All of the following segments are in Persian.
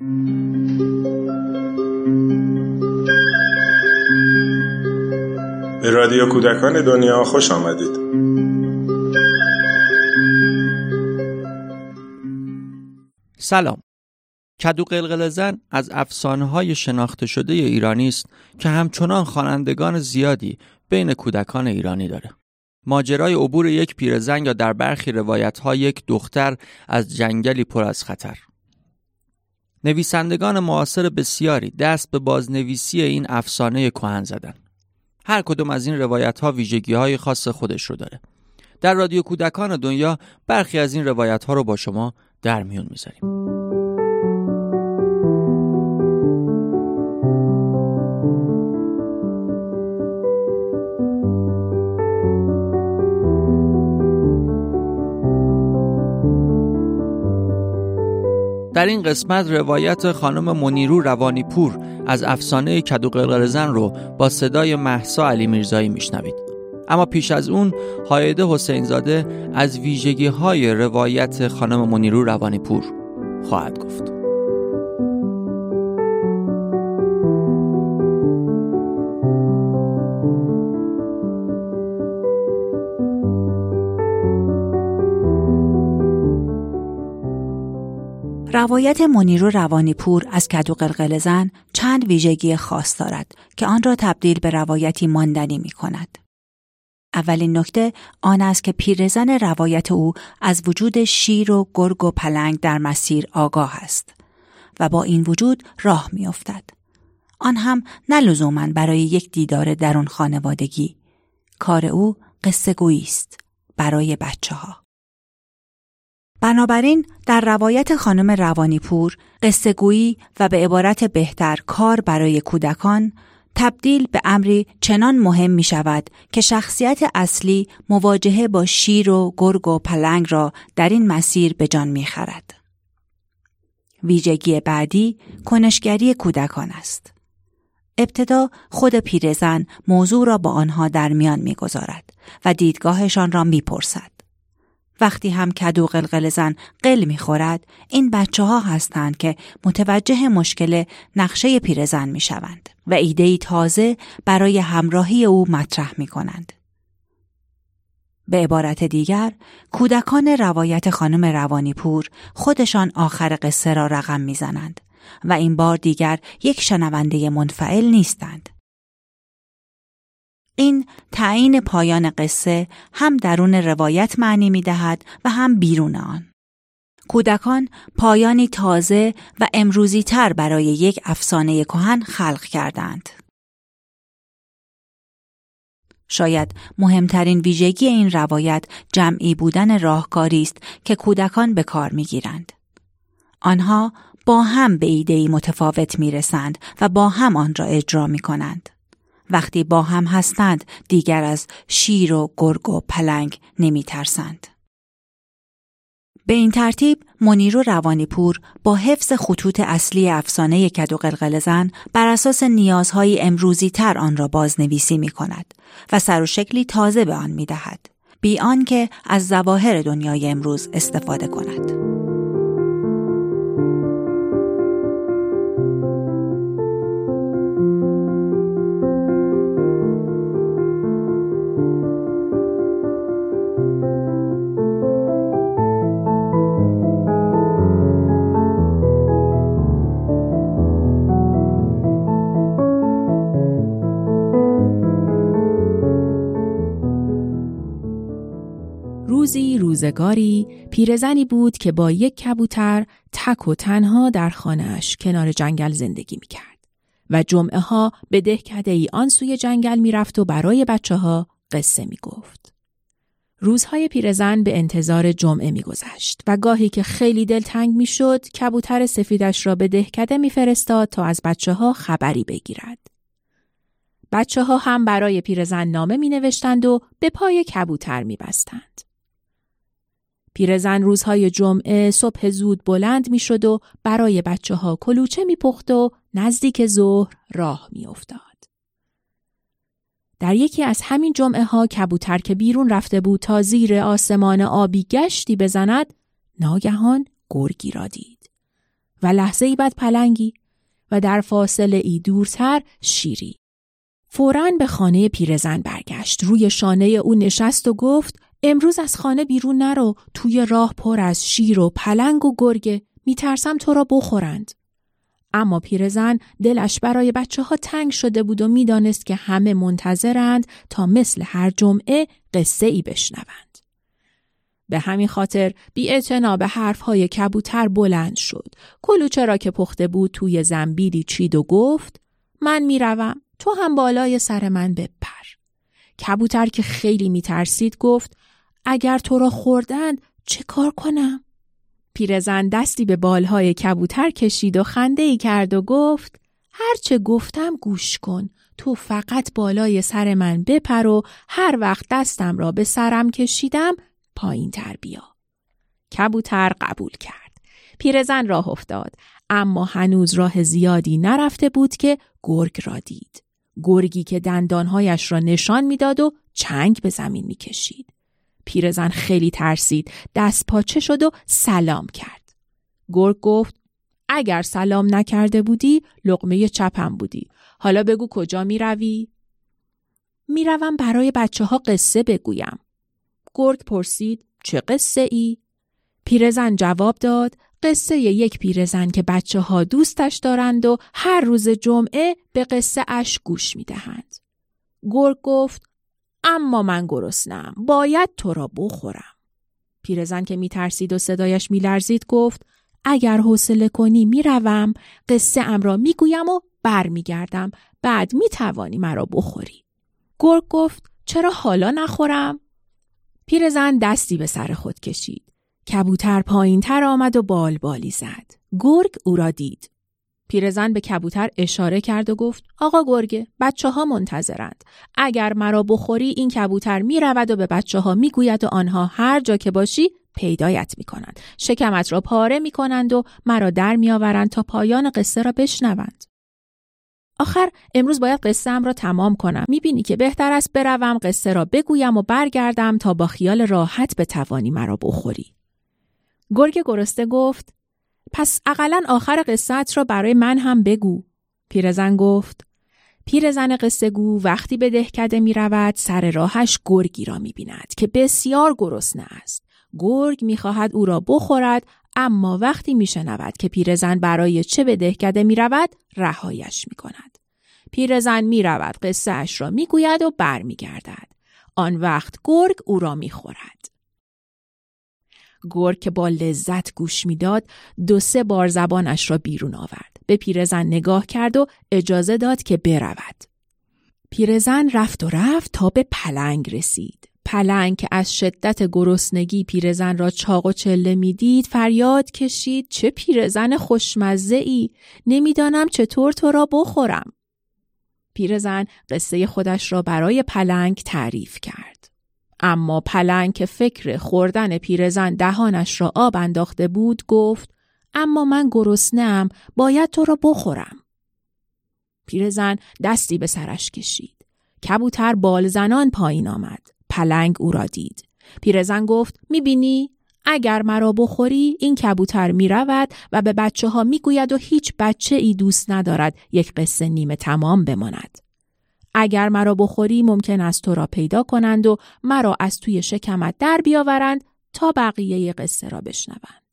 به رادیو کودکان دنیا خوش آمدید. سلام. کدو قلقل زن از افسانه های شناخته شده ایرانی است که همچنان خوانندگان زیادی بین کودکان ایرانی داره. ماجرای عبور یک پیرزن یا در برخی روایت ها یک دختر از جنگلی پر از خطر. نویسندگان معاصر بسیاری دست به بازنویسی این افسانه کهن زدن. هر کدوم از این روایت ها ویژگی های خاص خودش رو داره. در رادیو کودکان دنیا برخی از این روایت ها رو با شما در میون می‌ذاریم. در این قسمت روایت خانم منیرو روانی پور از افسانه کدو قلقلزن رو با صدای محسا علی میرزایی میشنوید. اما پیش از اون حایده حسین زاده از ویژگی های روایت خانم منیرو روانی پور خواهد گفت. روایت منیرو روانیپور از کدو قلقل زن چند ویژگی خاص دارد که آن را تبدیل به روایتی ماندنی می کند. اولین نکته آن است که پیرزن روایت او از وجود شیر و گرگ و پلنگ در مسیر آگاه است و با این وجود راه میافتد. آن هم نه برای یک دیدار درون خانوادگی. کار او قصه است برای بچه ها. بنابراین در روایت خانم روانیپور قصهگویی و به عبارت بهتر کار برای کودکان تبدیل به امری چنان مهم می شود که شخصیت اصلی مواجهه با شیر و گرگ و پلنگ را در این مسیر به جان می خرد. ویژگی بعدی کنشگری کودکان است. ابتدا خود پیرزن موضوع را با آنها در میان می‌گذارد و دیدگاهشان را می‌پرسد. وقتی هم کدو قلقل زن قل می‌خورد این بچه ها هستند که متوجه مشکل نقشه پیرزن می شوند و ایده تازه برای همراهی او مطرح می کنند. به عبارت دیگر کودکان روایت خانم روانیپور خودشان آخر قصه را رقم می‌زنند و این بار دیگر یک شنونده منفعل نیستند این تعیین پایان قصه هم درون روایت معنی می دهد و هم بیرون آن. کودکان پایانی تازه و امروزی تر برای یک افسانه کهن خلق کردند. شاید مهمترین ویژگی این روایت جمعی بودن راهکاری است که کودکان به کار می‌گیرند. آنها با هم به ایدهی متفاوت می رسند و با هم آن را اجرا می کنند. وقتی با هم هستند دیگر از شیر و گرگ و پلنگ نمی ترسند. به این ترتیب منیر و روانیپور با حفظ خطوط اصلی افسانه کد و قلقل زن بر اساس نیازهای امروزی تر آن را بازنویسی می کند و سر و شکلی تازه به آن می دهد. بی آنکه از ظواهر دنیای امروز استفاده کند. روزگاری پیرزنی بود که با یک کبوتر تک و تنها در خانهش کنار جنگل زندگی می کرد و جمعه ها به دهکده ای آن سوی جنگل می رفت و برای بچه ها قصه می گفت. روزهای پیرزن به انتظار جمعه می گذشت و گاهی که خیلی دلتنگ می شد کبوتر سفیدش را به دهکده می فرستاد تا از بچه ها خبری بگیرد. بچه ها هم برای پیرزن نامه می نوشتند و به پای کبوتر می بستند. پیرزن روزهای جمعه صبح زود بلند می شد و برای بچه ها کلوچه می پخت و نزدیک ظهر راه می افتاد. در یکی از همین جمعه ها کبوتر که بیرون رفته بود تا زیر آسمان آبی گشتی بزند ناگهان گرگی را دید و لحظه ای بعد پلنگی و در فاصله ای دورتر شیری. فوراً به خانه پیرزن برگشت. روی شانه او نشست و گفت امروز از خانه بیرون نرو توی راه پر از شیر و پلنگ و گرگه میترسم تو را بخورند. اما پیرزن دلش برای بچه ها تنگ شده بود و می‌دانست که همه منتظرند تا مثل هر جمعه قصه ای بشنوند. به همین خاطر بی به حرف های کبوتر بلند شد. کلوچه را که پخته بود توی زنبیلی چید و گفت من می‌روم تو هم بالای سر من بپر. کبوتر که خیلی میترسید گفت اگر تو را خوردند چه کار کنم؟ پیرزن دستی به بالهای کبوتر کشید و خنده ای کرد و گفت هرچه گفتم گوش کن تو فقط بالای سر من بپر و هر وقت دستم را به سرم کشیدم پایین تر بیا. کبوتر قبول کرد. پیرزن راه افتاد اما هنوز راه زیادی نرفته بود که گرگ را دید. گرگی که دندانهایش را نشان می‌داد و چنگ به زمین می‌کشید. پیرزن خیلی ترسید دست پاچه شد و سلام کرد. گرگ گفت اگر سلام نکرده بودی لقمه چپم بودی. حالا بگو کجا می روی؟ می روم برای بچه ها قصه بگویم. گرگ پرسید چه قصه ای؟ پیرزن جواب داد قصه یک پیرزن که بچه ها دوستش دارند و هر روز جمعه به قصه اش گوش می دهند. گرگ گفت اما من گرسنم باید تو را بخورم. پیرزن که میترسید و صدایش میلرزید گفت اگر حوصله کنی می‌روم قصه ام را می‌گویم و برمیگردم بعد می‌توانی مرا بخوری. گرگ گفت چرا حالا نخورم؟ پیرزن دستی به سر خود کشید. کبوتر پایین تر آمد و بال بالی زد. گرگ او را دید. پیرزن به کبوتر اشاره کرد و گفت آقا گرگه بچه ها منتظرند. اگر مرا بخوری این کبوتر می رود و به بچه ها می گوید و آنها هر جا که باشی پیدایت می کنند شکمت را پاره می کنند و مرا در می آورند تا پایان قصه را بشنوند. آخر امروز باید قصه را تمام کنم. بینی که بهتر است بروم قصه را بگویم و برگردم تا با خیال راحت بتوانی مرا بخوری. گرگ گرسته گفت پس اقلا آخر قصت را برای من هم بگو. پیرزن گفت پیرزن قصه گو وقتی به دهکده می رود سر راهش گرگی را می بیند که بسیار گرسنه است. گرگ می خواهد او را بخورد اما وقتی می شنود که پیرزن برای چه به دهکده می رود رهایش می کند. پیرزن می رود قصه اش را می گوید و بر می گردد. آن وقت گرگ او را می خورد. گرگ که با لذت گوش می‌داد دو سه بار زبانش را بیرون آورد. به پیرزن نگاه کرد و اجازه داد که برود. پیرزن رفت و رفت تا به پلنگ رسید. پلنگ که از شدت گرسنگی پیرزن را چاق و چله می‌دید فریاد کشید چه پیرزن خوشمزه ای نمی‌دانم چطور تو را بخورم. پیرزن قصه خودش را برای پلنگ تعریف کرد. اما پلنگ که فکر خوردن پیرزن دهانش را آب انداخته بود گفت اما من گرسنه‌ام باید تو را بخورم. پیرزن دستی به سرش کشید. کبوتر بالزنان پایین آمد. پلنگ او را دید. پیرزن گفت می‌بینی اگر مرا بخوری این کبوتر می رود و به بچه ها می گوید و هیچ بچه ای دوست ندارد یک قصه نیمه تمام بماند. اگر مرا بخوری ممکن است تو را پیدا کنند و مرا از توی شکمت در بیاورند تا بقیه قصه را بشنوند.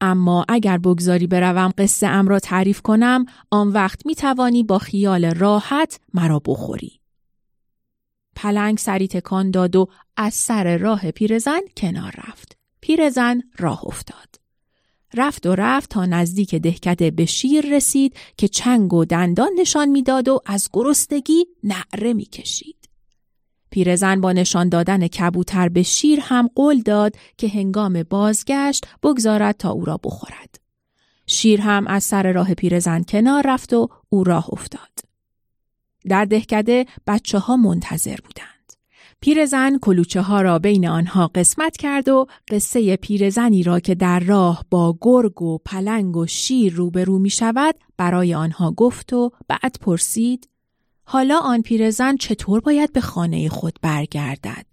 اما اگر بگذاری بروم قصه ام را تعریف کنم آن وقت می توانی با خیال راحت مرا بخوری. پلنگ سری تکان داد و از سر راه پیرزن کنار رفت. پیرزن راه افتاد. رفت و رفت تا نزدیک دهکده به شیر رسید که چنگ و دندان نشان می‌داد و از گرستگی نعره می‌کشید. پیرزن با نشان دادن کبوتر به شیر هم قول داد که هنگام بازگشت بگذارد تا او را بخورد. شیر هم از سر راه پیرزن کنار رفت و او راه افتاد. در دهکده بچه ها منتظر بودند. پیرزن کلوچه ها را بین آنها قسمت کرد و قصه پیرزنی را که در راه با گرگ و پلنگ و شیر روبرو می شود برای آنها گفت و بعد پرسید حالا آن پیرزن چطور باید به خانه خود برگردد؟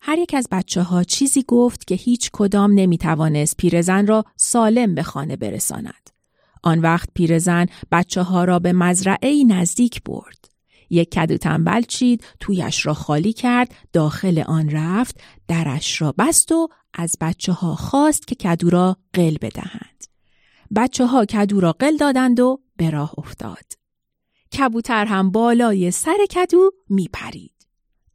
هر یک از بچه ها چیزی گفت که هیچ کدام نمی توانست پیرزن را سالم به خانه برساند. آن وقت پیرزن بچه ها را به مزرعه نزدیک برد. یک کدو تنبل چید، تویش را خالی کرد، داخل آن رفت، درش را بست و از بچه ها خواست که کدو را قل بدهند. بچه ها کدو را قل دادند و به راه افتاد. کبوتر هم بالای سر کدو می پرید.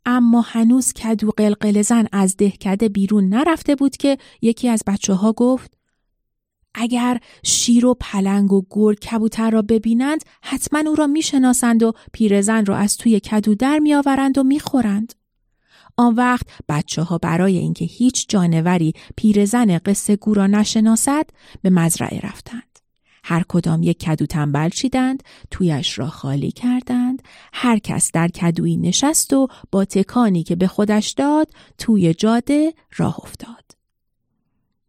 اما هنوز کدو قلقل زن از دهکده بیرون نرفته بود که یکی از بچه ها گفت اگر شیر و پلنگ و گرگ کبوتر را ببینند حتما او را می‌شناسند و پیرزن را از توی کدو در میآورند و می‌خورند. آن وقت بچه ها برای اینکه هیچ جانوری پیرزن قصه گو را نشناسد به مزرعه رفتند. هر کدام یک کدو تنبل چیدند، تویش را خالی کردند، هر کس در کدویی نشست و با تکانی که به خودش داد توی جاده راه افتاد.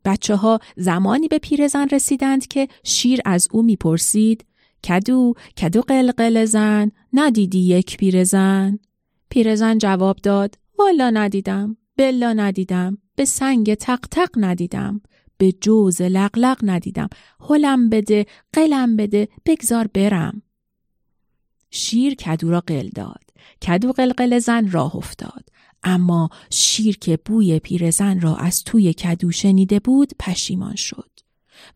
بچه ها زمانی به پیرزن رسیدند که شیر از او می‌پرسید کدو کدو قلقل زن؟ ندیدی یک پیرزن؟ پیرزن جواب داد والا ندیدم بلا ندیدم به سنگ تق تق ندیدم به جوز لقلق ندیدم هلم بده قلم بده بگذار برم. شیر کدو را قل داد کدو قلقل زن راه افتاد. اما شیر که بوی پیرزن را از توی کدو شنیده بود پشیمان شد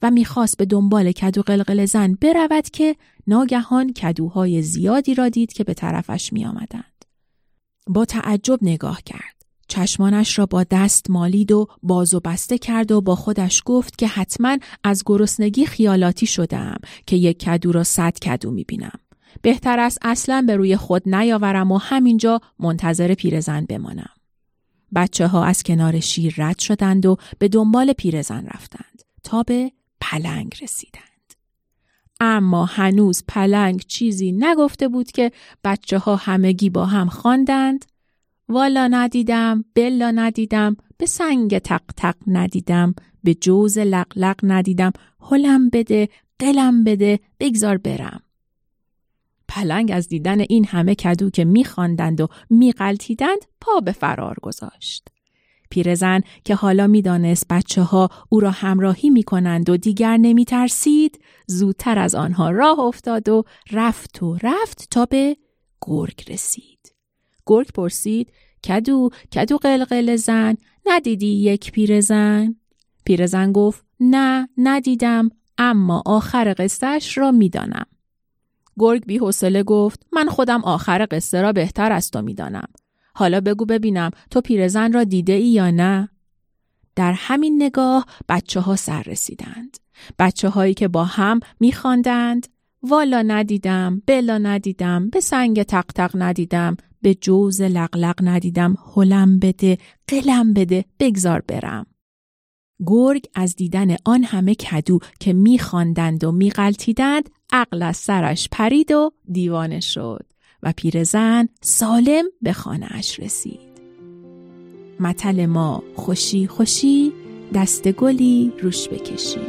و می‌خواست به دنبال کدو قلقل زن برود که ناگهان کدوهای زیادی را دید که به طرفش می آمدند. با تعجب نگاه کرد. چشمانش را با دست مالید و باز و بسته کرد و با خودش گفت که حتما از گرسنگی خیالاتی شدم که یک کدو را صد کدو می‌بینم. بهتر است اصلا به روی خود نیاورم و همینجا منتظر پیرزن بمانم. بچه ها از کنار شیر رد شدند و به دنبال پیرزن رفتند تا به پلنگ رسیدند. اما هنوز پلنگ چیزی نگفته بود که بچه ها همگی با هم خواندند والا ندیدم بلا ندیدم به سنگ تق تق ندیدم به جوز لق ندیدم هلم بده قلم بده بگذار برم پلنگ از دیدن این همه کدو که میخواندند و میقلتیدند پا به فرار گذاشت. پیرزن که حالا می‌دانست بچه ها او را همراهی می کنند و دیگر نمی ترسید زودتر از آنها راه افتاد و رفت و رفت تا به گرگ رسید. گرگ پرسید کدو کدو قلقل زن ندیدی یک پیرزن؟ پیرزن گفت نه ندیدم اما آخر قصهش را می‌دانم. گرگ بی حوصله گفت من خودم آخر قصه را بهتر از تو می‌دانم. حالا بگو ببینم تو پیرزن را دیده ای یا نه؟ در همین نگاه بچه ها سر رسیدند. بچه هایی که با هم میخواندند والا ندیدم، بلا ندیدم، به سنگ تق تق ندیدم، به جوز لقلق ندیدم، هلم بده، قلم بده، بگذار برم. گرگ از دیدن آن همه کدو که میخواندند و میقلتیدند عقل از سرش پرید و دیوانه شد و پیرزن سالم به خانهاش رسید. متل ما خوشی خوشی دست گلی روش بکشی.